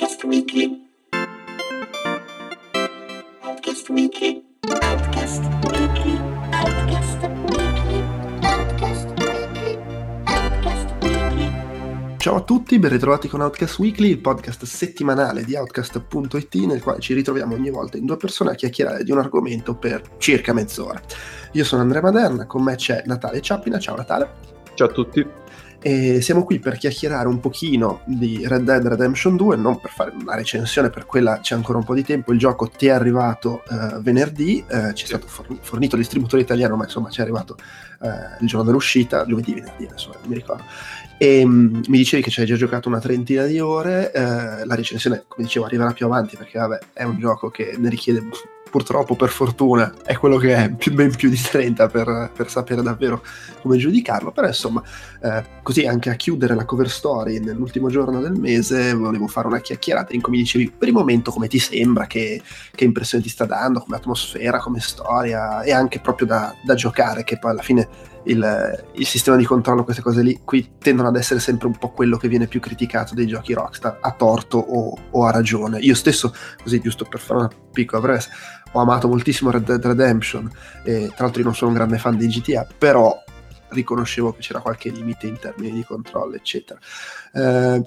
Outcast Weekly. Outcast Weekly. Outcast Weekly. Outcast Weekly. Outcast Weekly. Outcast Weekly. Ciao a tutti, ben ritrovati con Outcast Weekly, il podcast settimanale di Outcast.it nel quale ci ritroviamo ogni volta in due persone a chiacchierare di un argomento per circa mezz'ora. Io sono Andrea Maderna, con me c'è Natale Ciappina, ciao Natale. Ciao a tutti. E siamo qui per chiacchierare un pochino di Red Dead Redemption 2, non per fare una recensione, per quella c'è ancora un po' di tempo. Il gioco ti è arrivato eh, venerdì, eh, ci è stato forn- fornito il distributore italiano, ma insomma ci è arrivato eh, il giorno dell'uscita, giovedì, venerdì, adesso non mi ricordo. E mm, mi dicevi che ci hai già giocato una trentina di ore, eh, la recensione, come dicevo, arriverà più avanti perché vabbè, è un gioco che ne richiede purtroppo per fortuna è quello che è più, ben più di 30 per, per sapere davvero come giudicarlo però insomma eh, così anche a chiudere la cover story nell'ultimo giorno del mese volevo fare una chiacchierata in cui mi dicevi per il momento come ti sembra che, che impressione ti sta dando come atmosfera come storia e anche proprio da, da giocare che poi alla fine il, il, sistema di controllo, queste cose lì, qui tendono ad essere sempre un po' quello che viene più criticato dei giochi Rockstar, a torto o, o a ragione. Io stesso, così giusto per fare una piccola presa, ho amato moltissimo Red Dead Redemption, e tra l'altro io non sono un grande fan di GTA, però riconoscevo che c'era qualche limite in termini di controllo, eccetera. Eh,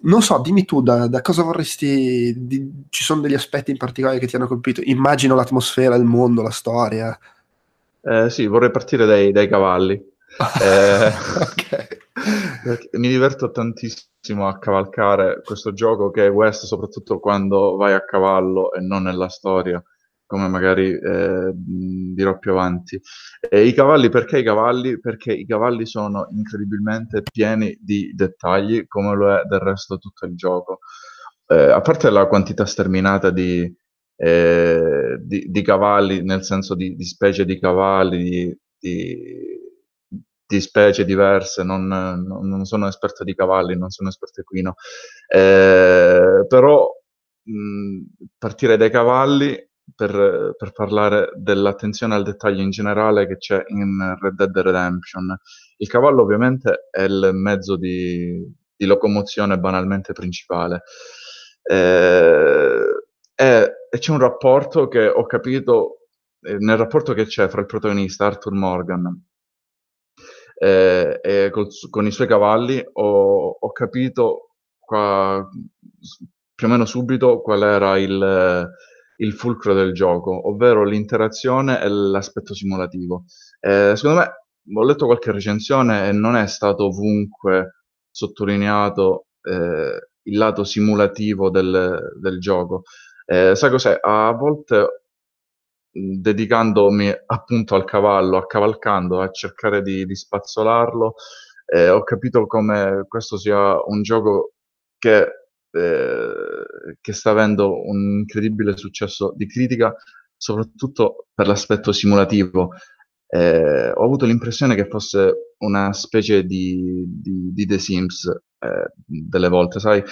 non so, dimmi tu da, da cosa vorresti. Di, ci sono degli aspetti in particolare che ti hanno colpito? Immagino l'atmosfera, il mondo, la storia. Eh, sì, vorrei partire dai, dai cavalli. eh, mi diverto tantissimo a cavalcare questo gioco che è West, soprattutto quando vai a cavallo e non nella storia, come magari eh, dirò più avanti. E I cavalli, perché i cavalli? Perché i cavalli sono incredibilmente pieni di dettagli, come lo è del resto tutto il gioco. Eh, a parte la quantità sterminata di, eh, di, di, cavalli, nel senso di, di specie di cavalli, di, specie diverse, non, non, sono esperto di cavalli, non sono esperto equino, eh, però mh, partire dai cavalli per, per, parlare dell'attenzione al dettaglio in generale che c'è in Red Dead Redemption. Il cavallo ovviamente è il mezzo di, di locomozione banalmente principale. Eh, è e c'è un rapporto che ho capito, eh, nel rapporto che c'è fra il protagonista Arthur Morgan eh, e col, con i suoi cavalli, ho, ho capito qua, più o meno subito qual era il, il fulcro del gioco, ovvero l'interazione e l'aspetto simulativo. Eh, secondo me, ho letto qualche recensione e non è stato ovunque sottolineato eh, il lato simulativo del, del gioco. Eh, sai cos'è? A volte dedicandomi appunto al cavallo, a cavalcando, a cercare di, di spazzolarlo, eh, ho capito come questo sia un gioco che, eh, che sta avendo un incredibile successo di critica, soprattutto per l'aspetto simulativo. Eh, ho avuto l'impressione che fosse una specie di, di, di The Sims eh, delle volte, sai?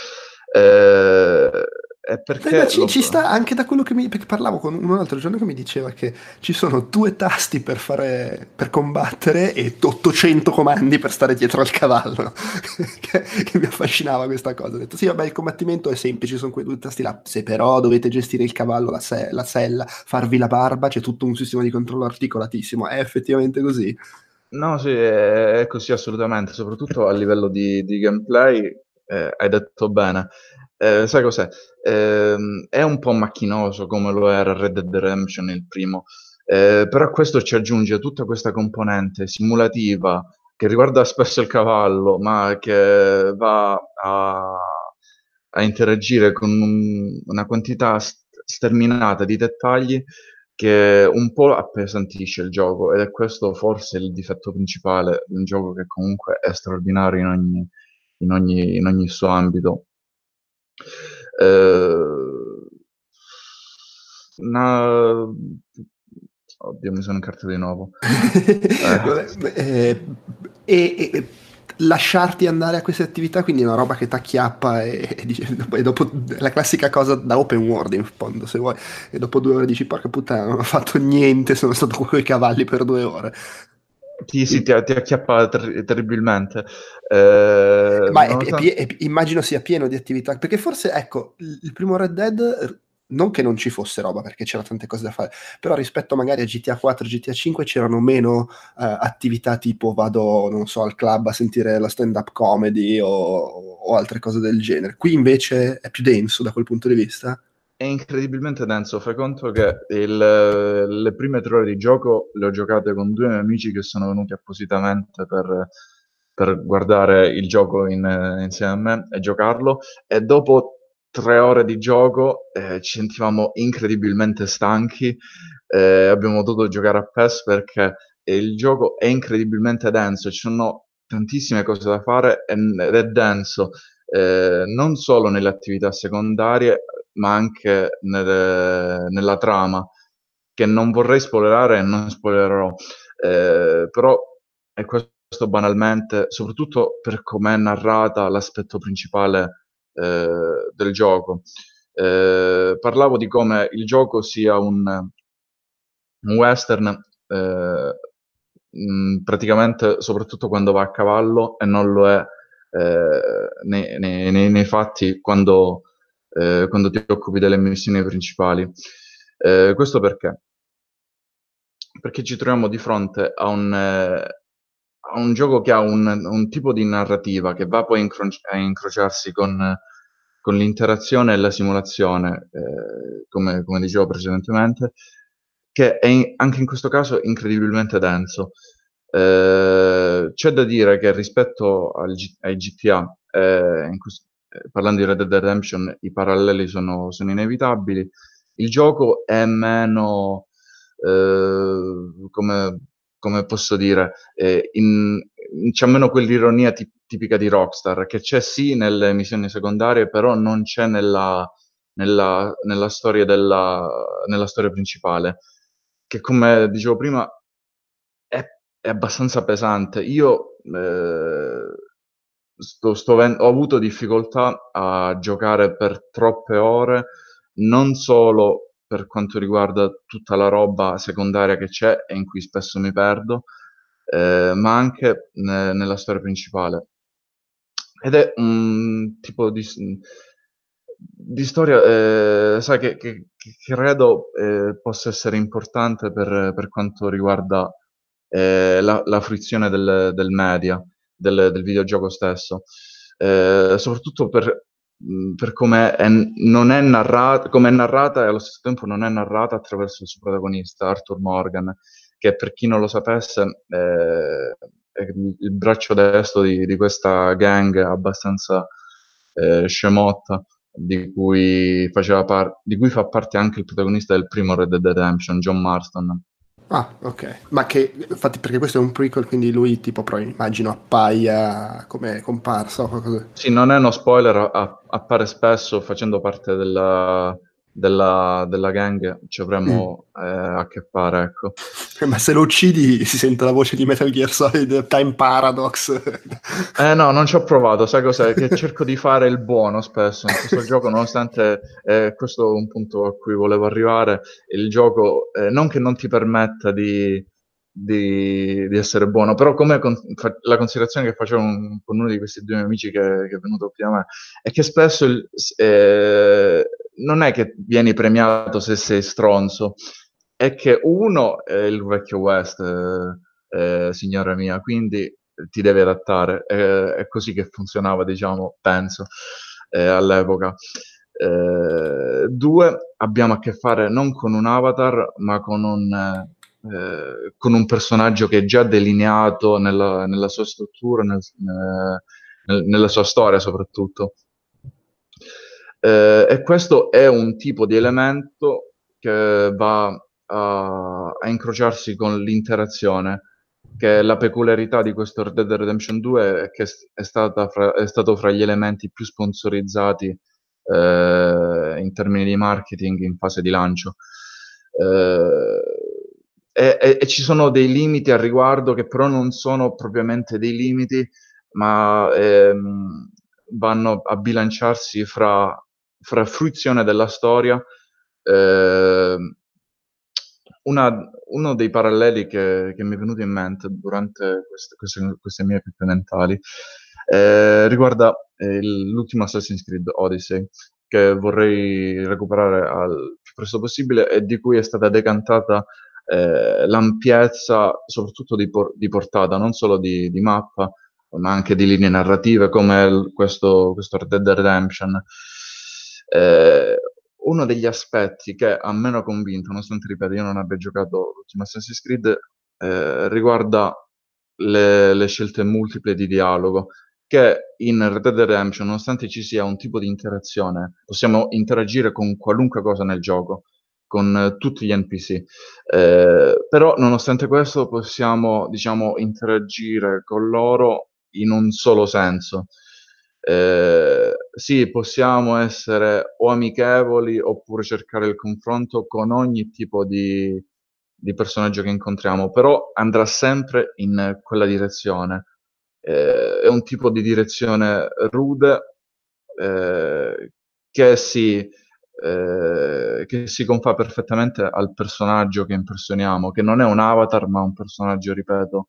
Eh, perché Beh, ci, ci, sta anche da quello che mi perché parlavo con un altro giorno che mi diceva che ci sono due tasti per fare per combattere e 800 comandi per stare dietro al cavallo. Che, che, mi affascinava questa cosa. Ho detto sì vabbè il combattimento è semplice sono quei due tasti là. Se però dovete gestire il cavallo la, se- la sella farvi la barba c'è tutto un sistema di controllo articolatissimo. È effettivamente così? No sì è così assolutamente. Soprattutto a livello di, di gameplay eh, hai detto bene eh, sai cos'è? Eh, è un po' macchinoso come lo era Red Dead Redemption il primo, eh, però questo ci aggiunge tutta questa componente simulativa che riguarda spesso il cavallo, ma che va a, a interagire con un, una quantità sterminata di dettagli che un po' appesantisce il gioco ed è questo forse il difetto principale di un gioco che comunque è straordinario in ogni, in ogni, in ogni suo ambito. Ehm, una... Oddio, mi sono incartato di nuovo. eh. e, e, lasciarti andare a queste attività, quindi è una roba che ti acchiappa e, e, e dopo la classica cosa da open world in fondo, se vuoi, e dopo due ore dici porca puttana, non ho fatto niente, sono stato con i cavalli per due ore. Ti, sì, ti, ti acchiappa ter- terribilmente. Eh, Ma è, è, è, immagino sia pieno di attività, perché forse, ecco, il primo Red Dead non che non ci fosse roba perché c'era tante cose da fare, però rispetto magari a GTA 4 GTA 5 c'erano meno eh, attività tipo vado, non so, al club a sentire la stand-up comedy o, o, altre cose del genere. Qui invece è più denso da quel punto di vista. È incredibilmente denso, fai conto che il, le prime tre ore di gioco le ho giocate con due amici che sono venuti appositamente per, per guardare il gioco in, insieme a me e giocarlo. E dopo tre ore di gioco, eh, ci sentivamo incredibilmente stanchi, eh, abbiamo dovuto giocare a PES perché il gioco è incredibilmente denso, ci sono tantissime cose da fare ed è denso eh, non solo nelle attività secondarie, ma anche nelle, nella trama, che non vorrei spoilerare e non spoilerò, eh, però è questo banalmente, soprattutto per come è narrata l'aspetto principale eh, del gioco. Eh, parlavo di come il gioco sia un, un western eh, mh, praticamente soprattutto quando va a cavallo e non lo è eh, nei, nei, nei, fatti quando, eh, quando, ti occupi delle missioni principali. Eh, questo perché? Perché ci troviamo di fronte a un, a un gioco che ha un, un, tipo di narrativa che va poi incro- a incrociarsi con, con, l'interazione e la simulazione, eh, come, come, dicevo precedentemente, che è in, anche in questo caso incredibilmente denso. Eh, c'è da dire che rispetto al, ai GTA, eh, questo, eh, parlando di Red Dead Redemption, i paralleli sono, sono inevitabili. Il gioco è meno, eh, come come posso dire, eh, in, c'è meno quell'ironia tip- tipica di Rockstar, che c'è sì nelle missioni secondarie, però non c'è nella, nella, nella, storia, della, nella storia principale, che come dicevo prima è, è abbastanza pesante. Io eh, sto, sto ho avuto difficoltà a giocare per troppe ore, non solo per quanto riguarda tutta la roba secondaria che c'è e in cui spesso mi perdo, eh, ma anche ne- nella storia principale. Ed è un tipo di, di storia, eh, sai, che, che, che credo eh, possa essere importante per, per quanto riguarda eh, la, la, fruizione del, del media, del, del, videogioco stesso. Eh, soprattutto per per come è, non è narrata, come è narrata e allo stesso tempo non è narrata attraverso il suo protagonista, Arthur Morgan, che per chi non lo sapesse eh, è il braccio destro di, di questa gang abbastanza eh, scemotta di cui, par- di cui fa parte anche il protagonista del primo Red Dead Redemption, John Marston. Ah, ok. Ma che, infatti, perché questo è un prequel, quindi lui, tipo, proprio immagino appaia come comparsa o qualcosa. Sì, non è uno spoiler, appare spesso facendo parte della, della, della gang ci avremo mm. eh, a che fare, ecco. Ma se lo uccidi si sente la voce di Metal Gear Solid Time Paradox. eh no, non ci ho provato, sai cos'è? Che cerco di fare il buono spesso in questo gioco, nonostante eh, questo è un punto a cui volevo arrivare, il gioco eh, non che non ti permetta di, di, di essere buono, però come con, fa, la considerazione che facevo un, con uno di questi due miei amici che, che è venuto prima a me, è che spesso il, eh, non è che vieni premiato se sei stronzo, è che uno è il vecchio West, eh, eh, signora mia, quindi ti devi adattare, è così che funzionava, diciamo, penso, eh, all'epoca. Eh, due, abbiamo a che fare non con un avatar, ma con un, eh, con un personaggio che è già delineato nella, nella sua struttura, nel, nella sua storia soprattutto. Eh, e questo è un tipo di elemento che va a, a incrociarsi con l'interazione, che la peculiarità di questo Red Dead Redemption 2 è che è, fra, è stato fra gli elementi più sponsorizzati eh, in termini di marketing in fase di lancio. Eh, e, e, e, ci sono dei limiti al riguardo che però non sono propriamente dei limiti, ma ehm, vanno a bilanciarsi fra, fra fruizione della storia, eh, una, uno dei paralleli che, che, mi è venuto in mente durante queste, queste, queste mie pippe mentali eh, riguarda eh, l'ultimo Assassin's Creed Odyssey, che vorrei recuperare al più presto possibile e di cui è stata decantata eh, l'ampiezza, soprattutto di, por- di, portata, non solo di, di, mappa, ma anche di linee narrative come l- questo, questo Red Dead Redemption. Eh, uno degli aspetti che ha meno convinto, nonostante ripeto, io non abbia giocato l'ultimo Assassin's Creed, eh, riguarda le, le, scelte multiple di dialogo, che in Red Dead Redemption, nonostante ci sia un tipo di interazione, possiamo interagire con qualunque cosa nel gioco, con eh, tutti gli NPC. Eh, però, nonostante questo, possiamo, diciamo, interagire con loro in un solo senso. Eh, sì, possiamo essere o amichevoli oppure cercare il confronto con ogni tipo di, di personaggio che incontriamo, però andrà sempre in quella direzione. Eh, è un tipo di direzione rude eh, che, si, eh, che si confà perfettamente al personaggio che impersoniamo, che non è un avatar, ma un personaggio, ripeto,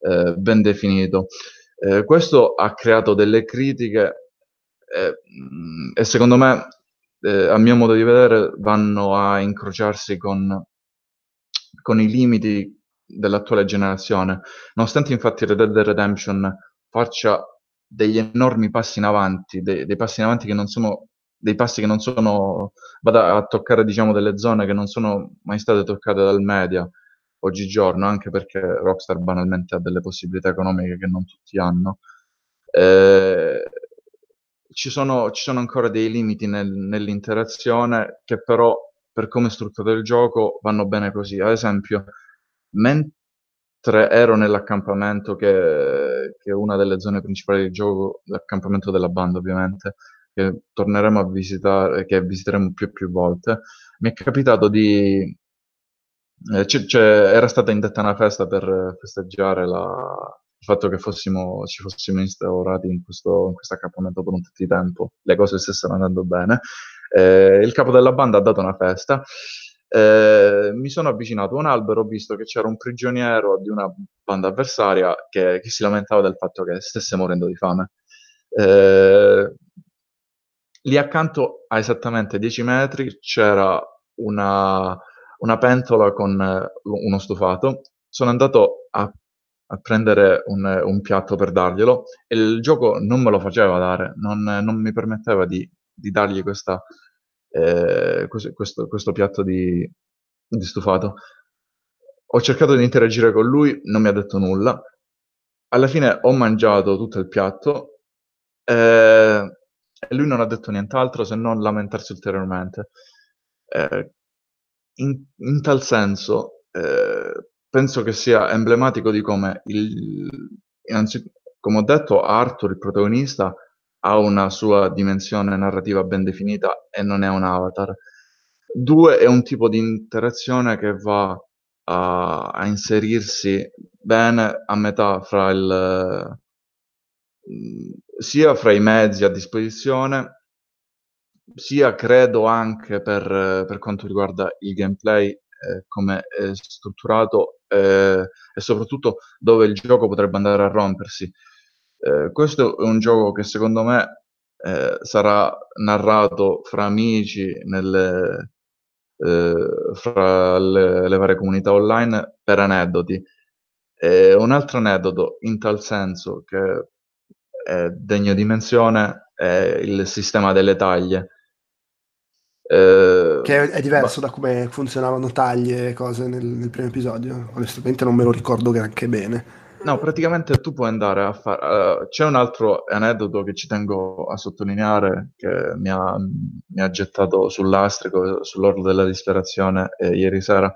eh, ben definito. Eh, questo ha creato delle critiche eh, e secondo me, eh, a mio modo di vedere, vanno a incrociarsi con, con i limiti dell'attuale generazione. Nonostante infatti Red Dead Redemption faccia degli enormi passi in avanti, dei, dei passi in avanti che non sono dei passi che non sono vada a toccare diciamo delle zone che non sono mai state toccate dal media oggigiorno, anche perché Rockstar banalmente ha delle possibilità economiche che non tutti hanno. Eh, ci, sono, ci, sono, ancora dei limiti nel, nell'interazione che però per come è strutturato il gioco vanno bene così. Ad esempio, mentre ero nell'accampamento, che, che è una delle zone principali del gioco, l'accampamento della banda ovviamente, che torneremo a visitare, che visiteremo più e più volte, mi è capitato di, eh, c- c- era stata indetta una festa per festeggiare la- il fatto che fossimo, ci fossimo instaurati in questo, in questo accampamento per un po' di tempo, le cose stessero andando bene. Eh, il capo della banda ha dato una festa. Eh, mi sono avvicinato a un albero, ho visto che c'era un prigioniero di una banda avversaria che, che si lamentava del fatto che stesse morendo di fame. Eh, lì accanto a esattamente 10 metri c'era una, una pentola con eh, uno stufato. Sono andato a, a prendere un, un, piatto per darglielo e il gioco non me lo faceva dare, non, non mi permetteva di, di dargli questa, eh, questo, questo, piatto di, di stufato. Ho cercato di interagire con lui, non mi ha detto nulla. Alla fine ho mangiato tutto il piatto eh, e lui non ha detto nient'altro se non lamentarsi ulteriormente. Eh, in, in tal senso, eh, penso che sia emblematico di come, il, come ho detto, Arthur, il protagonista, ha una sua dimensione narrativa ben definita e non è un avatar. Due, è un tipo di interazione che va a, a inserirsi bene a metà fra il, sia fra i mezzi a disposizione sia credo anche per, per quanto riguarda il gameplay, eh, come è strutturato eh, e soprattutto dove il gioco potrebbe andare a rompersi. Eh, questo è un gioco che secondo me eh, sarà narrato fra amici, nelle, eh, fra le, le, varie comunità online per aneddoti. un altro aneddoto in tal senso che è degno di menzione è il sistema delle taglie eh, che è, diverso ma... da come funzionavano taglie e cose nel, nel, primo episodio. Onestamente non me lo ricordo granché bene. No, praticamente tu puoi andare a fare... Uh, c'è un altro aneddoto che ci tengo a sottolineare che mi ha, mi ha gettato sull'astrico, sull'orlo della disperazione eh, ieri sera.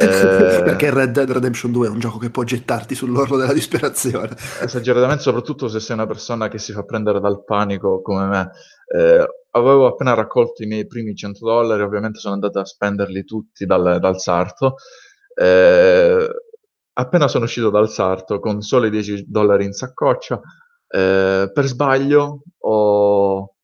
Eh, Perché Red Dead Redemption 2 è un gioco che può gettarti sull'orlo della disperazione. Esageratamente, soprattutto se sei una persona che si fa prendere dal panico come me. Eh, avevo appena raccolto i miei primi 100 dollari, ovviamente sono andato a spenderli tutti dal, dal sarto. Eh, appena sono uscito dal sarto con soli 10 dollari in saccoccia, eh, per sbaglio ho,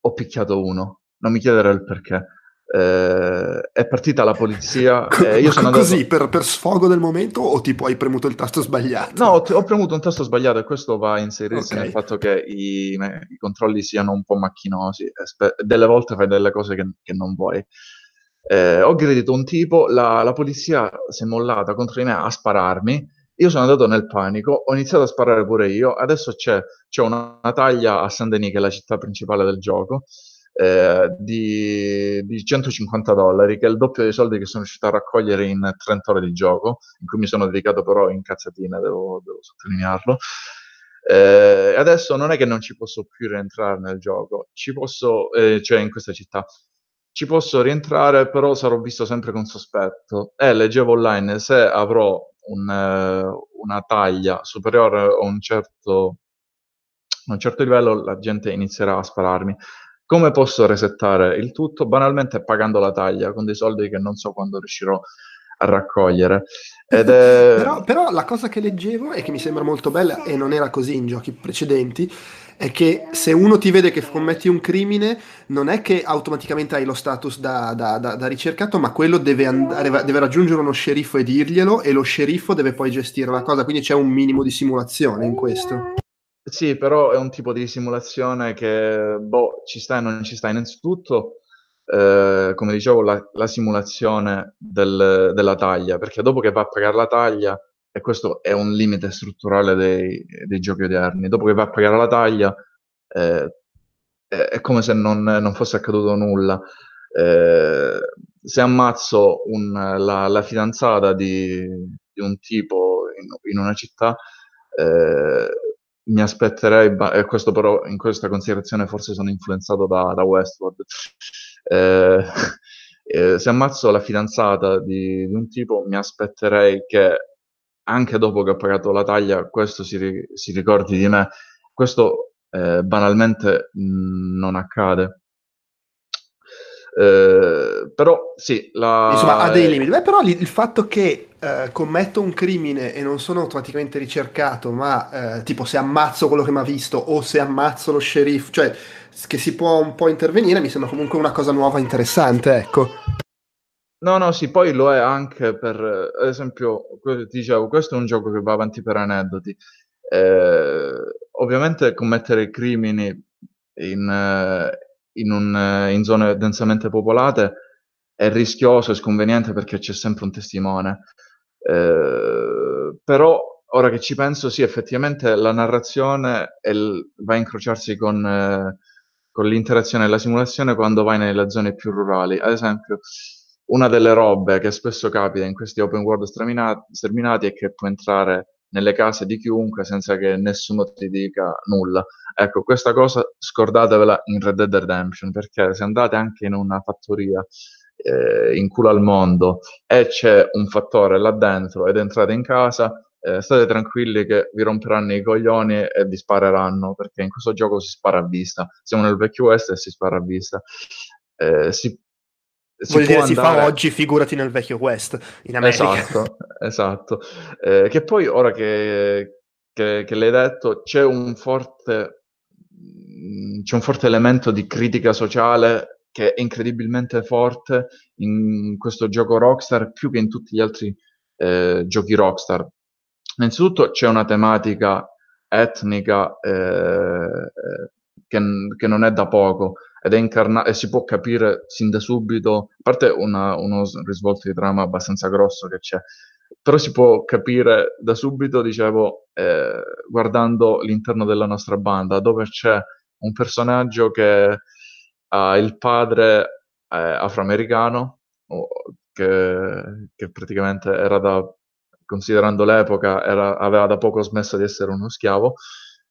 ho, picchiato uno. Non mi chiedere il perché. Eh, è partita la polizia. Eh, io sono Così, andato... per, per, sfogo del momento o tipo hai premuto il tasto sbagliato? No, ho, ho premuto un tasto sbagliato e questo va a inserirsi okay. nel fatto che i, i, controlli siano un po' macchinosi. Spe- delle volte fai delle cose che, che non vuoi. Eh, ho aggredito un tipo, la, la polizia si è mollata contro di me a spararmi. Io sono andato nel panico, ho iniziato a sparare pure io. Adesso c'è, c'è una, una taglia a Saint-Denis, che è la città principale del gioco eh, di, di, 150 dollari, che è il doppio dei soldi che sono riuscito a raccogliere in 30 ore di gioco, in cui mi sono dedicato però in cazzatina, devo, devo sottolinearlo. Eh, adesso non è che non ci posso più rientrare nel gioco, ci posso, eh, cioè in questa città, ci posso rientrare, però sarò visto sempre con sospetto. E leggevo online se avrò un, uh, una taglia superiore a un certo, a un certo livello, la gente inizierà a spararmi. Come posso resettare il tutto? Banalmente pagando la taglia con dei soldi che non so quando riuscirò a raccogliere. È... però, però, la cosa che leggevo e che mi sembra molto bella, e non era così in giochi precedenti, è che se uno ti vede che commetti un crimine, non è che automaticamente hai lo status da, da, da, da ricercato, ma quello deve, andare, deve raggiungere uno sceriffo e dirglielo, e lo sceriffo deve poi gestire la cosa, quindi c'è un minimo di simulazione in questo. Sì, però è un tipo di simulazione che, boh, ci sta e non ci sta. Innanzitutto, eh, come dicevo, la, la simulazione del, della taglia, perché dopo che va a pagare la taglia, e questo è un limite strutturale dei, dei giochi odierni, dopo che va a pagare la taglia, eh, è come se non, non fosse accaduto nulla. Eh, se ammazzo un, la, la, fidanzata di, di un tipo in, in una città, eh, mi aspetterei, e questo però in questa considerazione forse sono influenzato da, da Westworld, eh, eh, se ammazzo la fidanzata di, di, un tipo mi aspetterei che anche dopo che ho pagato la taglia questo si, si ricordi di me. Questo eh, banalmente mh, mm, non accade. Eh, però sì, la... insomma ha dei limiti. Beh, però il fatto che eh, commetto un crimine e non sono automaticamente ricercato, ma eh, tipo se ammazzo quello che mi ha visto o se ammazzo lo sceriffo, cioè che si può un po' intervenire, mi sembra comunque una cosa nuova interessante, ecco. No, no, sì, poi lo è anche per, ad esempio, ti dicevo, questo è un gioco che va avanti per aneddoti. Eh, ovviamente commettere crimini in, eh, in, un, eh, in zone densamente popolate è rischioso e sconveniente perché c'è sempre un testimone. Eh, però ora che ci penso, sì, effettivamente la narrazione il, va a incrociarsi con, eh, con l'interazione e la simulazione quando vai nelle zone più rurali. Ad esempio, una delle robe che spesso capita in questi open world sterminati è che puoi entrare nelle case di chiunque senza che nessuno ti dica nulla. Ecco, questa cosa scordatevela in Red Dead Redemption, perché se andate anche in una fattoria eh, in culo al mondo e c'è un fattore là dentro ed entrate in casa, eh, state tranquilli che vi romperanno i coglioni e vi spareranno, perché in questo gioco si spara a vista. Siamo nel vecchio West e si spara a vista. Eh, si si Vuol dire andare... si fa oggi, figurati nel vecchio West, in America. Esatto, esatto. Eh, che poi, ora che, che, che l'hai detto, c'è un forte c'è un forte elemento di critica sociale che è incredibilmente forte in questo gioco Rockstar più che in tutti gli altri eh, giochi Rockstar. Innanzitutto c'è una tematica etnica eh, che, che, non è da poco ed è incarnata e si può capire sin da subito, a parte una, uno risvolto di trama abbastanza grosso che c'è, però si può capire da subito, dicevo, eh, guardando l'interno della nostra banda, dove c'è un personaggio che ha il padre eh, afroamericano, che, che, praticamente era da, considerando l'epoca, era, aveva da poco smesso di essere uno schiavo,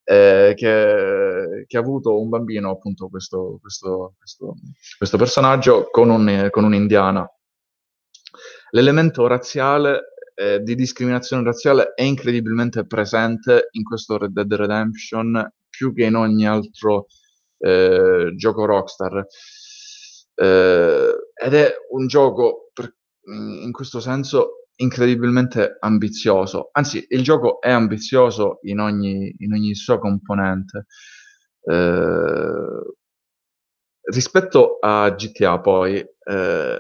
eh, che, che, ha avuto un bambino, appunto questo, questo, questo, questo personaggio, con, un, con un'indiana. L'elemento razziale, eh, di discriminazione razziale, è incredibilmente presente in questo Red Dead Redemption più che in ogni altro eh, gioco Rockstar. Eh, ed è un gioco, per, in questo senso, incredibilmente ambizioso. Anzi, il gioco è ambizioso in ogni, in ogni sua componente. Eh, rispetto a GTA, poi, eh,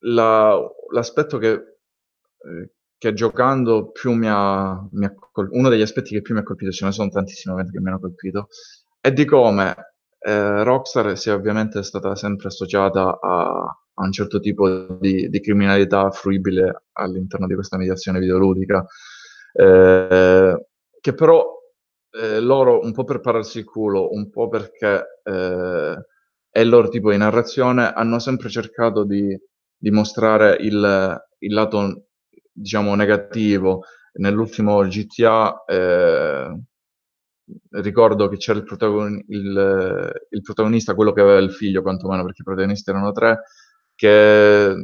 la, l'aspetto che, eh, che, giocando più mi ha, mi ha col- uno degli aspetti che più mi ha colpito, ce ne sono tantissimi che mi hanno colpito, è di come eh, Rockstar sia ovviamente stata sempre associata a, a un certo tipo di, di, criminalità fruibile all'interno di questa mediazione videoludica, eh, che però eh, loro un po' per pararsi il culo, un po' perché eh, è il loro tipo di narrazione, hanno sempre cercato di, di mostrare il, il, lato, diciamo, negativo. Nell'ultimo GTA eh, ricordo che c'era il, protagon- il, il, protagonista, quello che aveva il figlio, quantomeno, perché i protagonisti erano tre, che,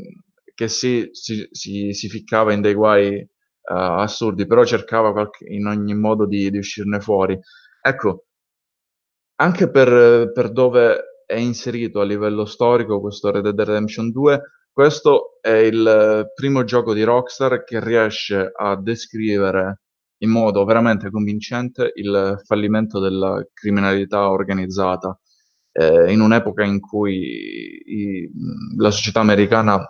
che si, si, si, si ficcava in dei guai uh, assurdi, però cercava qualche, in ogni modo di, di, uscirne fuori. Ecco, anche per, per, dove è inserito a livello storico questo Red Dead Redemption 2, questo è il primo gioco di Rockstar che riesce a descrivere in modo veramente convincente il fallimento della criminalità organizzata. Eh, in un'epoca in cui i, la società americana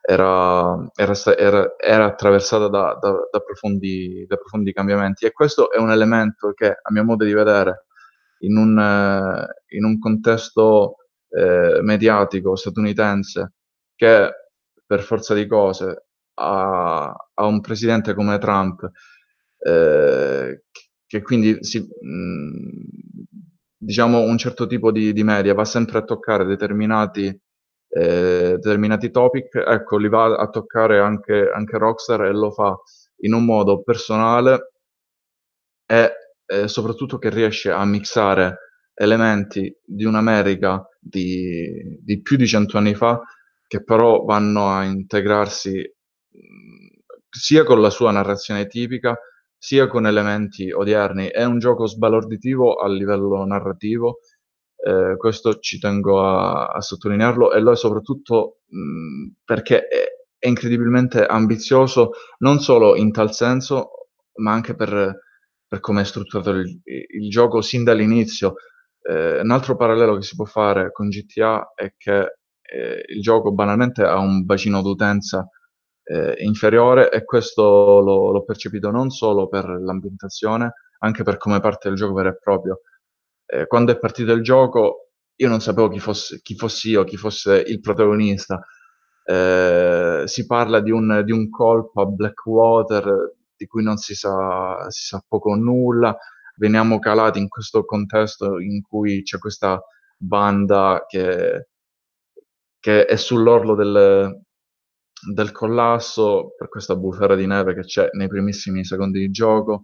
era, era, era, era attraversata da, da, da, profondi, da, profondi, cambiamenti. E questo è un elemento che a mio modo di vedere in un, eh, in un contesto eh, mediatico statunitense che per forza di cose ha, ha un presidente come Trump eh, che quindi si, mh, diciamo un certo tipo di, di media va sempre a toccare determinati eh, determinati topic, ecco, li va a toccare anche, anche Rockstar e lo fa in un modo personale e eh, soprattutto che riesce a mixare elementi di un'America di, di più di cento anni fa che però vanno a integrarsi sia con la sua narrazione tipica sia con elementi odierni. È un gioco sbalorditivo a livello narrativo eh, questo ci tengo a, a, sottolinearlo e lo è soprattutto mh, perché è, è, incredibilmente ambizioso non solo in tal senso, ma anche per, per come è strutturato il, il, gioco sin dall'inizio. Eh, un altro parallelo che si può fare con GTA è che eh, il gioco banalmente ha un bacino d'utenza eh, inferiore e questo lo, l'ho percepito non solo per l'ambientazione, anche per come parte del gioco vero e proprio eh, quando è partito il gioco io non sapevo chi, fosse, chi fossi io, chi fosse il protagonista. Eh, si parla di un, di un, colpo a Blackwater di cui non si sa, si sa poco o nulla. Veniamo calati in questo contesto in cui c'è questa banda che, che è sull'orlo del, del collasso per questa bufera di neve che c'è nei primissimi secondi di gioco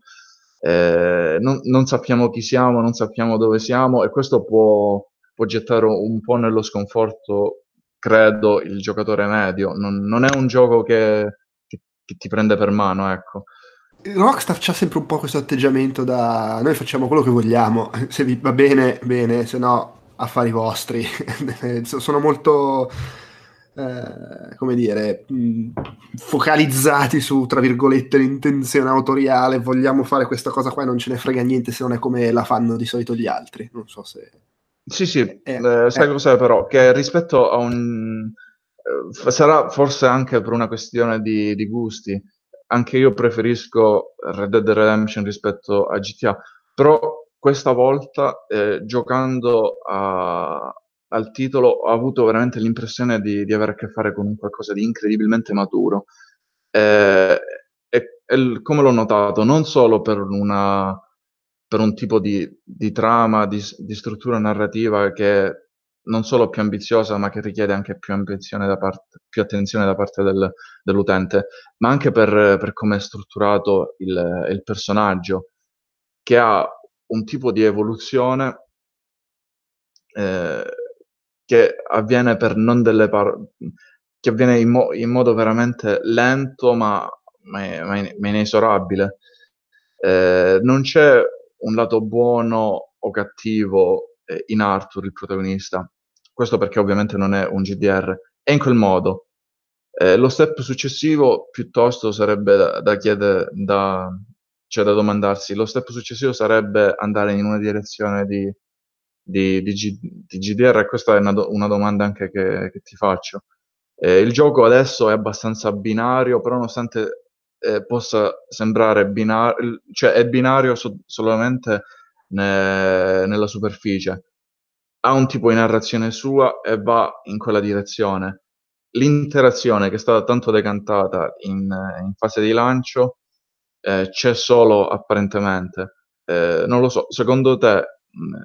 eh, non, non, sappiamo chi siamo, non sappiamo dove siamo e questo può, può gettare un po' nello sconforto, credo, il giocatore medio. Non, non è un gioco che, che, che, ti prende per mano, ecco. Rockstar c'ha sempre un po' questo atteggiamento da noi facciamo quello che vogliamo, se vi va bene, bene, se no affari vostri. Sono molto eh, come dire, mh, focalizzati su, tra virgolette, l'intenzione autoriale, vogliamo fare questa cosa qua e non ce ne frega niente se non è come la fanno di solito gli altri. Non so se... Sì, sì, eh, eh, sai eh. cos'è però? Che rispetto a un... Eh, sarà forse anche per una questione di, di gusti, anche io preferisco Red Dead Redemption rispetto a GTA, però questa volta eh, giocando a, al titolo ho avuto veramente l'impressione di, di, avere a che fare con qualcosa di incredibilmente maturo. Eh, e, e, come l'ho notato, non solo per, una, per un tipo di, di trama, di, di, struttura narrativa che è non solo più ambiziosa, ma che richiede anche più, parte, più attenzione da parte del, dell'utente, ma anche per, per come è strutturato il, il personaggio, che ha un tipo di evoluzione eh, che avviene per non delle parole, che avviene in, mo- in, modo veramente lento ma, ma, ma, ma inesorabile. Eh, non c'è un lato buono o cattivo eh, in Arthur, il protagonista. Questo perché ovviamente non è un GDR. È in quel modo. Eh, lo step successivo piuttosto sarebbe da, da chiedere, da, cioè da domandarsi, lo step successivo sarebbe andare in una direzione di di, di, G, di GDR? Questa è una, do, una domanda anche che, che, ti faccio. Eh, il gioco adesso è abbastanza binario, però nonostante eh, possa sembrare binario, cioè è binario so- solamente ne- nella superficie. Ha un tipo di narrazione sua e va in quella direzione. L'interazione che è stata tanto decantata in, in fase di lancio eh, c'è solo apparentemente. Eh, non lo so, secondo te, mh,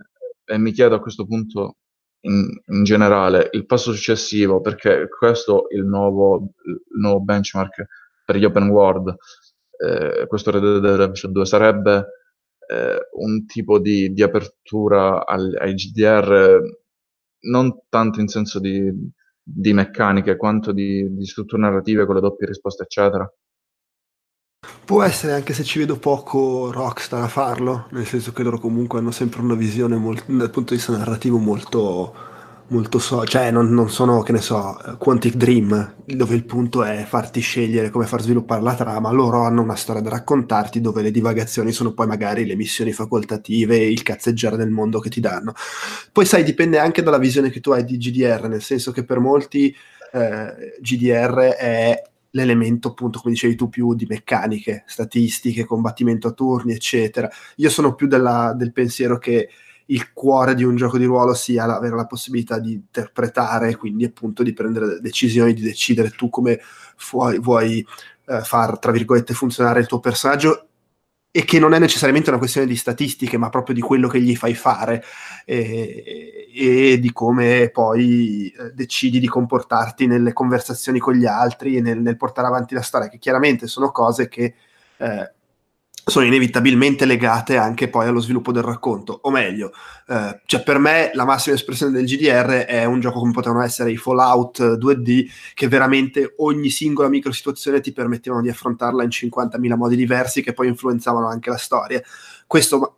e mi chiedo a questo punto in, in, generale, il passo successivo, perché questo è il nuovo, il nuovo benchmark per gli open world, eh, questo Red Dead Redemption 2 sarebbe eh, un tipo di, di apertura al, ai GDR non tanto in senso di, di meccaniche quanto di, di strutture narrative con le doppie risposte eccetera Può essere anche se ci vedo poco Rockstar a farlo, nel senso che loro comunque hanno sempre una visione molto, dal punto di vista narrativo molto, molto so, cioè non, non, sono, che ne so, Quantic Dream, dove il punto è farti scegliere come far sviluppare la trama, loro hanno una storia da raccontarti dove le divagazioni sono poi magari le missioni facoltative, il cazzeggiare del mondo che ti danno. Poi sai, dipende anche dalla visione che tu hai di GDR, nel senso che per molti eh, GDR è l'elemento appunto come dicevi tu più di meccaniche, statistiche, combattimento a turni eccetera. Io sono più della, del pensiero che il cuore di un gioco di ruolo sia avere la possibilità di interpretare, quindi appunto di prendere decisioni, di decidere tu come vuoi, vuoi eh, far, tra virgolette, funzionare il tuo personaggio e che non è necessariamente una questione di statistiche, ma proprio di quello che gli fai fare e, e di come poi eh, decidi di comportarti nelle conversazioni con gli altri e nel, nel, portare avanti la storia, che chiaramente sono cose che eh, sono inevitabilmente legate anche poi allo sviluppo del racconto, o meglio, eh, cioè per me la massima espressione del GDR è un gioco come potevano essere i Fallout 2D, che veramente ogni singola micro situazione ti permettevano di affrontarla in 50.000 modi diversi che poi influenzavano anche la storia. Questo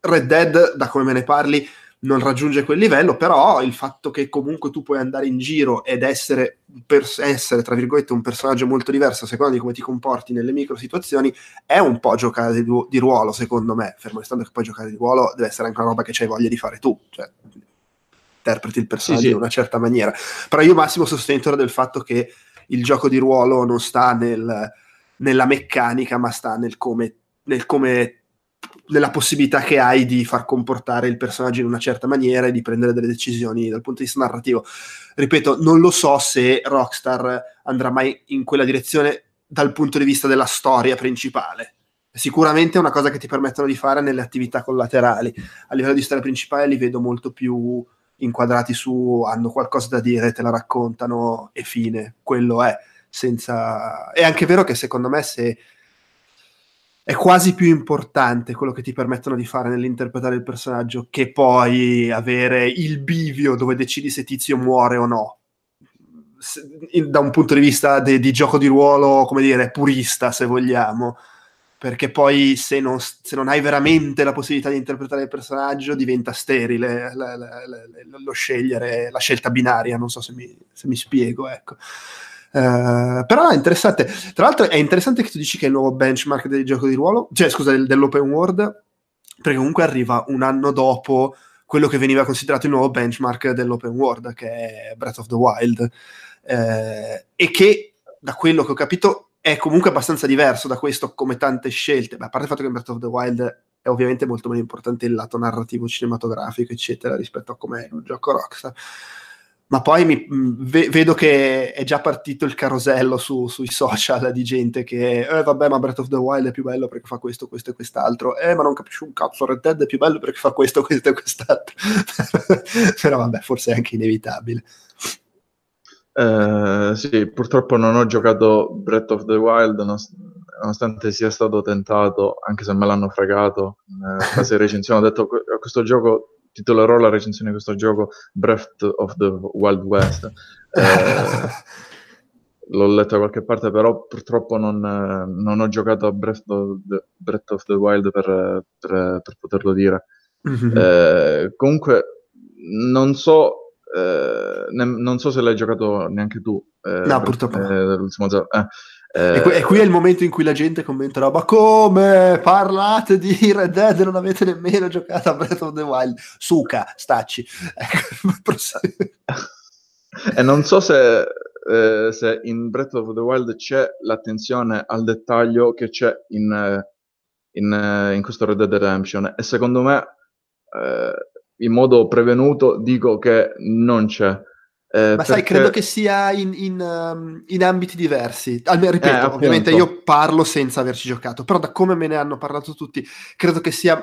Red Dead, da come me ne parli, non raggiunge quel livello, però il fatto che comunque tu puoi andare in giro ed essere, per, essere tra virgolette, un personaggio molto diverso a seconda di come ti comporti nelle micro situazioni, è un po' giocare di, di ruolo, secondo me, fermo restando che poi giocare di ruolo deve essere anche una roba che hai voglia di fare tu, cioè interpreti il personaggio sì, sì. in una certa maniera. Però io massimo sostenitore del fatto che il gioco di ruolo non sta nel, nella meccanica, ma sta nel come, nel come nella possibilità che hai di far comportare il personaggio in una certa maniera e di prendere delle decisioni dal punto di vista narrativo. Ripeto, non lo so se Rockstar andrà mai in quella direzione dal punto di vista della storia principale. Sicuramente è una cosa che ti permettono di fare nelle attività collaterali. A livello di storia principale li vedo molto più inquadrati su hanno qualcosa da dire, te la raccontano e fine. Quello è. Senza... È anche vero che secondo me se è quasi più importante quello che ti permettono di fare nell'interpretare il personaggio che poi avere il bivio dove decidi se Tizio muore o no. Se, in, da un punto di vista de, di gioco di ruolo, come dire, purista, se vogliamo. Perché poi se non, se non hai veramente la possibilità di interpretare il personaggio diventa sterile la, la, la, lo scegliere, la scelta binaria, non so se mi, se mi spiego, ecco. Uh, però è interessante. Tra l'altro, è interessante che tu dici che è il nuovo benchmark del gioco di ruolo, cioè scusa, del, dell'open world, perché comunque arriva un anno dopo quello che veniva considerato il nuovo benchmark dell'open world, che è Breath of the Wild, uh, e che da quello che ho capito è comunque abbastanza diverso da questo, come tante scelte. Beh, a parte il fatto che Breath of the Wild è ovviamente molto meno importante il lato narrativo, cinematografico, eccetera, rispetto a come è un gioco Rockstar ma poi mi, mm, ve, vedo che è già partito il carosello su, sui social di gente che eh vabbè ma Breath of the Wild è più bello perché fa questo, questo e quest'altro. Eh ma non capisci un cazzo Red Dead è più bello perché fa questo, questo e quest'altro. Però vabbè forse è anche inevitabile. Eh, sì, purtroppo non ho giocato Breath of the Wild nonostante sia stato tentato anche se me l'hanno fregato. In fase recensione ho detto questo gioco titolerò la recensione di questo gioco Breath of the Wild West. Eh, l'ho letto da qualche parte, però purtroppo non, non ho giocato a Breath of the, Breath of the Wild per, per, per poterlo dire. Mm-hmm. Eh, comunque, non so, eh, ne, non so se l'hai giocato neanche tu. Eh, no, purtroppo. Eh, e, qui, e, qui, è il momento in cui la gente commenterà: Ma come parlate di Red Dead non avete nemmeno giocato a Breath of the Wild? Suca, stacci. e non so se, eh, se in Breath of the Wild c'è l'attenzione al dettaglio che c'è in, eh, in, eh, in questo Red Dead Redemption e secondo me eh, in modo prevenuto dico che non c'è. Eh, Ma sai, credo che sia in, in, um, in ambiti diversi. Almeno, ripeto, eh, ovviamente io parlo senza averci giocato, però da come me ne hanno parlato tutti, credo che sia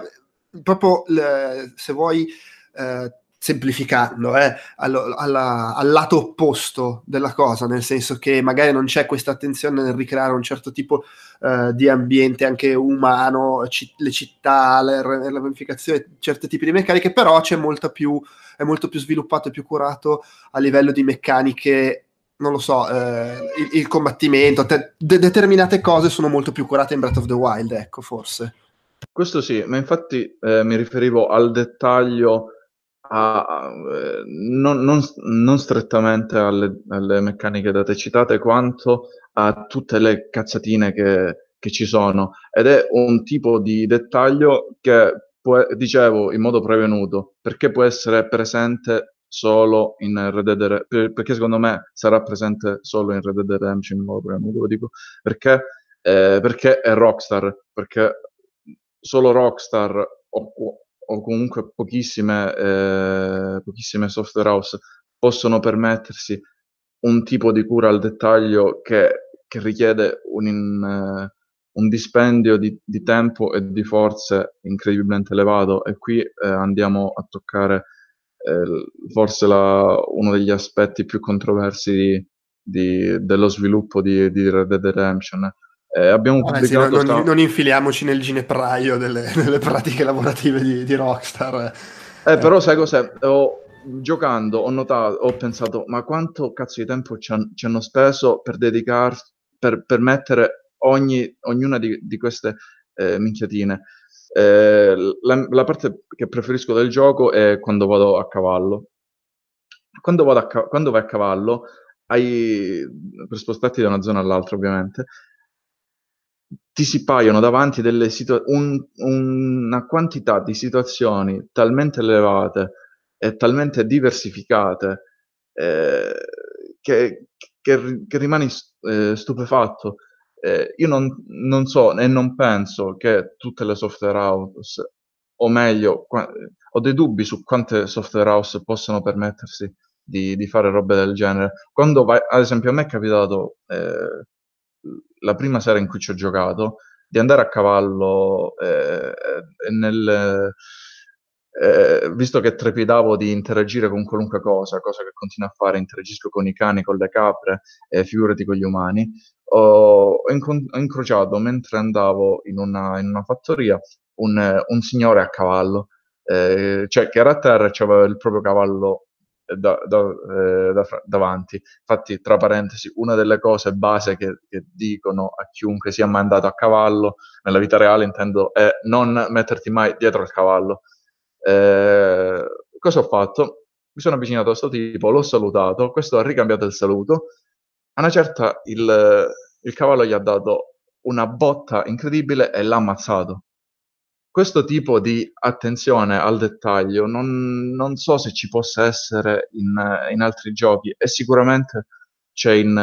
proprio, le, se vuoi, eh, semplificando, eh, allo, alla, al lato opposto della cosa, nel senso che magari non c'è questa attenzione nel ricreare un certo tipo eh, di ambiente anche umano, ci, le città, la, ramificazione, certi tipi di meccaniche, però c'è molta più, è molto più sviluppato e più curato a livello di meccaniche non lo so, eh, il, il, combattimento, te, de- determinate cose sono molto più curate in Breath of the Wild, ecco, forse. Questo sì, ma infatti eh, mi riferivo al dettaglio a, eh, non, non, non, strettamente alle, alle, meccaniche da te citate, quanto a tutte le cazzatine che, che, ci sono. Ed è un tipo di dettaglio che, può, dicevo, in modo prevenuto, perché può essere presente solo in Red Dead Redemption, perché secondo me sarà presente solo in Red Dead Redemption in modo prevenuto, lo dico, perché, eh, perché è Rockstar, perché solo Rockstar o comunque pochissime, eh, pochissime software house possono permettersi un tipo di cura al dettaglio che, che richiede un, in, uh, un dispendio di, di, tempo e di forze incredibilmente elevato. E qui eh, andiamo a toccare eh, forse la, uno degli aspetti più controversi di, di, dello sviluppo di, di Red Dead Redemption eh, abbiamo pubblicato sì, non, sta... non, infiliamoci nel ginepraio delle, delle pratiche lavorative di, di Rockstar. Eh, però sai cos'è? Ho, giocando ho notato, ho pensato, ma quanto cazzo di tempo ci, han, ci hanno speso per dedicarsi, per, per mettere ogni, ognuna di, di queste eh, minchiatine. Eh, la, la, parte che preferisco del gioco è quando vado a cavallo. Quando, vado a, quando vai a cavallo, hai, per spostarti da una zona all'altra ovviamente, ti si paiono davanti delle situ- un, una quantità di situazioni talmente elevate e talmente diversificate eh, che, che, che, rimani eh, stupefatto. Eh, io non, non, so e non penso che tutte le software house, o meglio, qua, ho dei dubbi su quante software house possano permettersi di, di fare robe del genere. Quando vai, ad esempio, a me è capitato eh, la prima sera in cui ci ho giocato, di andare a cavallo eh, nel, eh, visto che trepidavo di interagire con qualunque cosa, cosa che continuo a fare, interagisco con i cani, con le capre, eh, figurati con gli umani, ho, ho, incro- ho incrociato mentre andavo in una, in una fattoria un, un, signore a cavallo, eh, cioè che era a terra e aveva il proprio cavallo da, da, eh, da, davanti. Infatti, tra parentesi, una delle cose base che, che, dicono a chiunque sia mai andato a cavallo, nella vita reale intendo, è non metterti mai dietro al cavallo. Eh, cosa ho fatto? Mi sono avvicinato a questo tipo, l'ho salutato, questo ha ricambiato il saluto. A una certa il, il cavallo gli ha dato una botta incredibile e l'ha ammazzato questo tipo di attenzione al dettaglio non, non so se ci possa essere in, in altri giochi e sicuramente c'è in,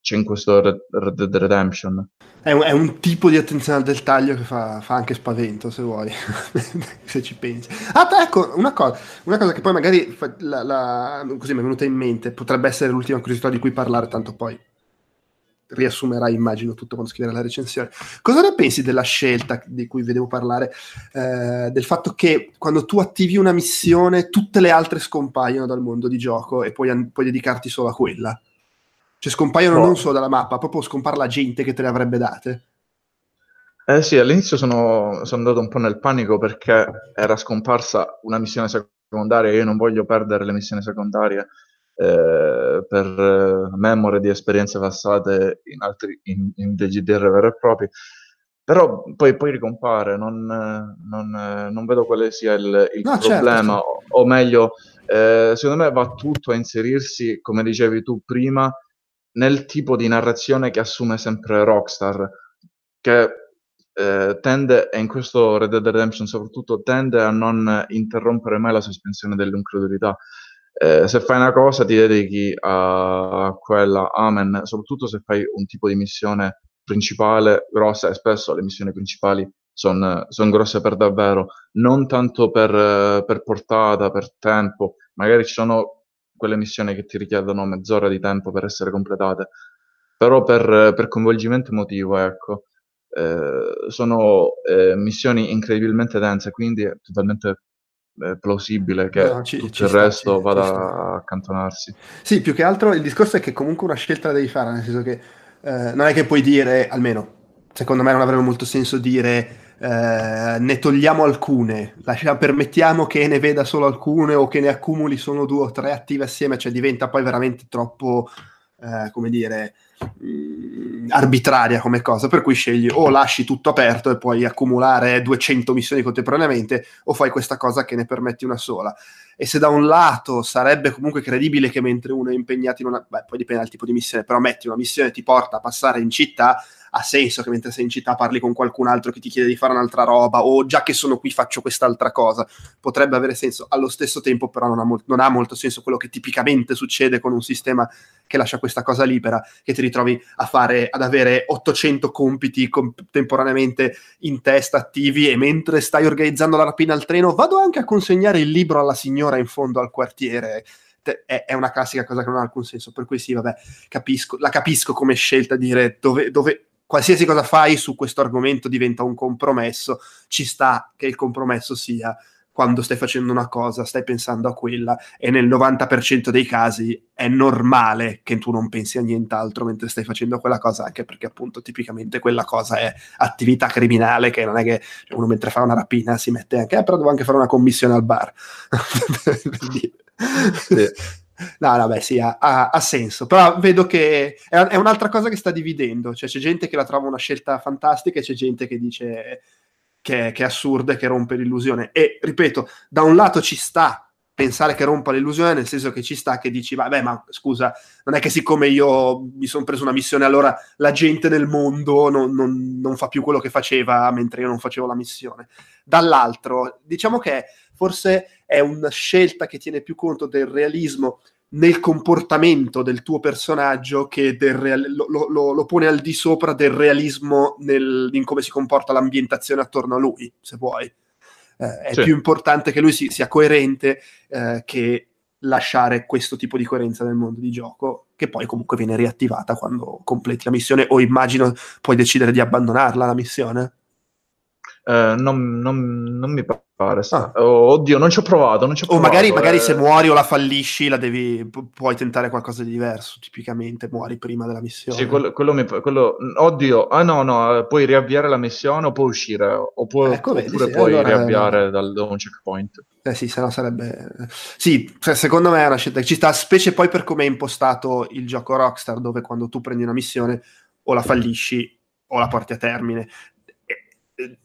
c'è in questo Red Dead Redemption. È un, è un, tipo di attenzione al dettaglio che fa, fa anche spavento, se vuoi, se ci pensi. Ah, ecco, una cosa, una cosa che poi magari la, la, così mi è venuta in mente, potrebbe essere l'ultima curiosità di cui parlare, tanto poi riassumerai, immagino, tutto quando scriverai la recensione. Cosa ne pensi della scelta di cui vedevo parlare? Eh, del fatto che quando tu attivi una missione, tutte le altre scompaiono dal mondo di gioco e puoi, puoi dedicarti solo a quella. Cioè scompaiono oh. non solo dalla mappa, proprio scompare la gente che te le avrebbe date. Eh sì, all'inizio sono, sono andato un po' nel panico perché era scomparsa una missione secondaria e io non voglio perdere le missioni secondarie eh, per eh, memoria di esperienze passate in altri in, in DGDR veri e propri. Però poi, poi ricompare, non, non, non, vedo quale sia il, il no, certo, problema, certo. O, o, meglio, eh, secondo me va tutto a inserirsi, come dicevi tu prima, nel tipo di narrazione che assume sempre Rockstar, che eh, tende, e in questo Red Dead Redemption soprattutto, tende a non interrompere mai la sospensione dell'incredulità. Eh, se fai una cosa ti dedichi a quella, amen, soprattutto se fai un tipo di missione principale grossa e spesso le missioni principali sono son grosse per davvero, non tanto per, per, portata, per tempo, magari ci sono quelle missioni che ti richiedono mezz'ora di tempo per essere completate, però per, per coinvolgimento emotivo, ecco, eh, sono eh, missioni incredibilmente dense, quindi è totalmente plausibile che no, ci, tutto ci il sta, resto ci, vada a accantonarsi. Sì, più che altro il discorso è che comunque una scelta la devi fare, nel senso che eh, non è che puoi dire, almeno secondo me non avrebbe molto senso dire eh, ne togliamo alcune, lascia, permettiamo che ne veda solo alcune o che ne accumuli solo due o tre attive assieme, cioè diventa poi veramente troppo, eh, come dire, mm, arbitraria come cosa, per cui scegli o lasci tutto aperto e puoi accumulare 200 missioni contemporaneamente o fai questa cosa che ne permetti una sola. E se da un lato sarebbe comunque credibile che mentre uno è impegnato in una... Beh, poi dipende dal tipo di missione, però metti una missione ti porta a passare in città, ha senso che mentre sei in città parli con qualcun altro che ti chiede di fare un'altra roba o già che sono qui faccio quest'altra cosa. Potrebbe avere senso. Allo stesso tempo però non ha, mo- non ha molto senso quello che tipicamente succede con un sistema che lascia questa cosa libera, che ti ritrovi a fare, ad avere 800 compiti contemporaneamente in testa attivi e mentre stai organizzando la rapina al treno vado anche a consegnare il libro alla signora in fondo al quartiere è, una classica cosa che non ha alcun senso. Per cui sì, vabbè, capisco, la capisco come scelta dire dove, dove, qualsiasi cosa fai su questo argomento diventa un compromesso, ci sta che il compromesso sia quando stai facendo una cosa, stai pensando a quella e nel 90% dei casi è normale che tu non pensi a nient'altro mentre stai facendo quella cosa, anche perché appunto tipicamente quella cosa è attività criminale che non è che uno mentre fa una rapina si mette anche, eh, però devo anche fare una commissione al bar. sì. No, vabbè, sì, ha, ha, ha, senso. Però vedo che è, è, un'altra cosa che sta dividendo. Cioè, c'è gente che la trova una scelta fantastica e c'è gente che dice che, che è assurda e che rompe l'illusione. E ripeto, da un lato ci sta pensare che rompa l'illusione, nel senso che ci sta che dici, vabbè, ma scusa, non è che siccome io mi sono preso una missione, allora la gente nel mondo non, non, non, fa più quello che faceva mentre io non facevo la missione. Dall'altro, diciamo che forse è una scelta che tiene più conto del realismo nel comportamento del tuo personaggio che real- lo, lo, lo, pone al di sopra del realismo nel, in come si comporta l'ambientazione attorno a lui, se vuoi. Eh, è sì. più importante che lui si, sia coerente eh, che lasciare questo tipo di coerenza nel mondo di gioco, che poi comunque viene riattivata quando completi la missione, o immagino puoi decidere di abbandonarla la missione. Eh, non, non, non, mi pare. Ah. Oh, oddio, non ci ho provato. Non ci ho o provato, magari, eh. magari, se muori o la fallisci, la devi, pu- puoi tentare qualcosa di diverso. Tipicamente muori prima della missione. Sì, quello, quello mi, quello, oddio, ah no, no, puoi riavviare la missione o puoi uscire. Oppure, ecco, vedi, oppure sì, puoi allora, riavviare eh, dal, da un checkpoint. Eh sì, se no sarebbe... Sì, cioè, secondo me è una scelta che ci sta, specie poi per come è impostato il gioco Rockstar, dove quando tu prendi una missione o la fallisci o la porti a termine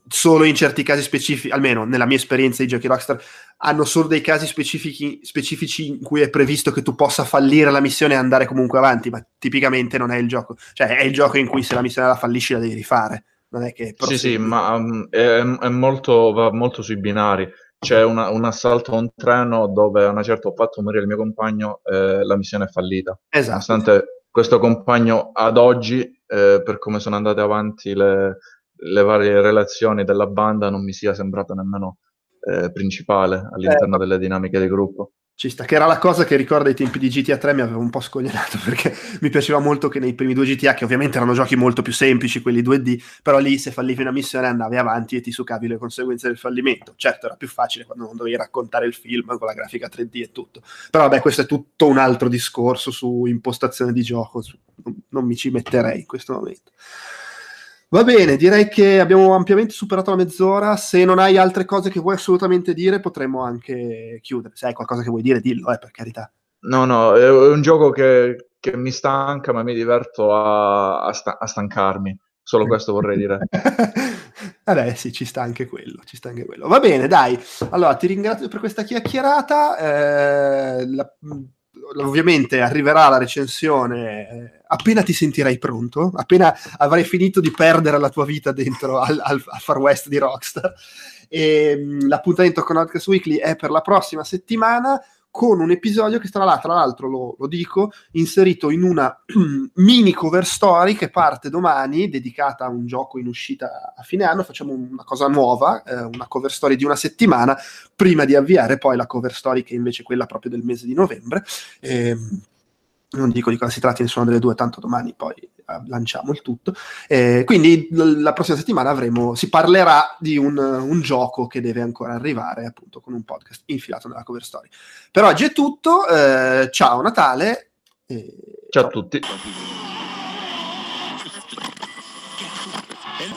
solo in certi casi specifici, almeno nella mia esperienza di giochi Rockstar, hanno solo dei casi specifici, specifici, in cui è previsto che tu possa fallire la missione e andare comunque avanti, ma tipicamente non è il gioco. Cioè è il gioco in cui se la missione la fallisci la devi rifare. Non è che... Sì, sì, ma um, è, è molto, va molto sui binari. C'è una, un assalto a un treno dove a una certa ho fatto morire il mio compagno e la missione è fallita. Esatto. Nonostante questo compagno ad oggi, eh, per come sono andate avanti le, le varie relazioni della banda non mi sia sembrato nemmeno eh, principale all'interno eh. delle dinamiche del gruppo. Ci sta, che era la cosa che ricorda i tempi di GTA 3 mi aveva un po' scoglionato perché mi piaceva molto che nei primi due GTA, che ovviamente erano giochi molto più semplici, quelli 2D, però lì se fallivi una missione andavi avanti e ti succavi le conseguenze del fallimento. Certo, era più facile quando non dovevi raccontare il film con la grafica 3D e tutto. Però vabbè, questo è tutto un altro discorso su impostazione di gioco, su... non mi ci metterei in questo momento. Va bene, direi che abbiamo ampiamente superato la mezz'ora. Se non hai altre cose che vuoi assolutamente dire, potremmo anche chiudere. Se hai qualcosa che vuoi dire, dillo, eh, per carità. No, no, è un gioco che, che mi stanca, ma mi diverto a, a, sta- a stancarmi. Solo questo vorrei dire. Vabbè, sì, ci sta anche quello, ci sta anche quello. Va bene, dai. Allora, ti ringrazio per questa chiacchierata. Eh, la ovviamente arriverà la recensione eh, appena ti sentirai pronto, appena avrai finito di perdere la tua vita dentro al, al, al Far West di Rockstar. E, mm, l'appuntamento con Outcast Weekly è per la prossima settimana con un episodio che sarà là, tra l'altro lo, lo dico, inserito in una mini cover story che parte domani, dedicata a un gioco in uscita a fine anno. Facciamo una cosa nuova, eh, una cover story di una settimana, prima di avviare poi la cover story che è invece quella proprio del mese di novembre. Eh, non dico di cosa si tratti nessuna delle due, tanto domani poi lanciamo il tutto. Eh, quindi la prossima settimana avremo, si parlerà di un, un, gioco che deve ancora arrivare, appunto, con un podcast infilato nella cover story. Per oggi è tutto, eh, ciao Natale. ciao a tutti.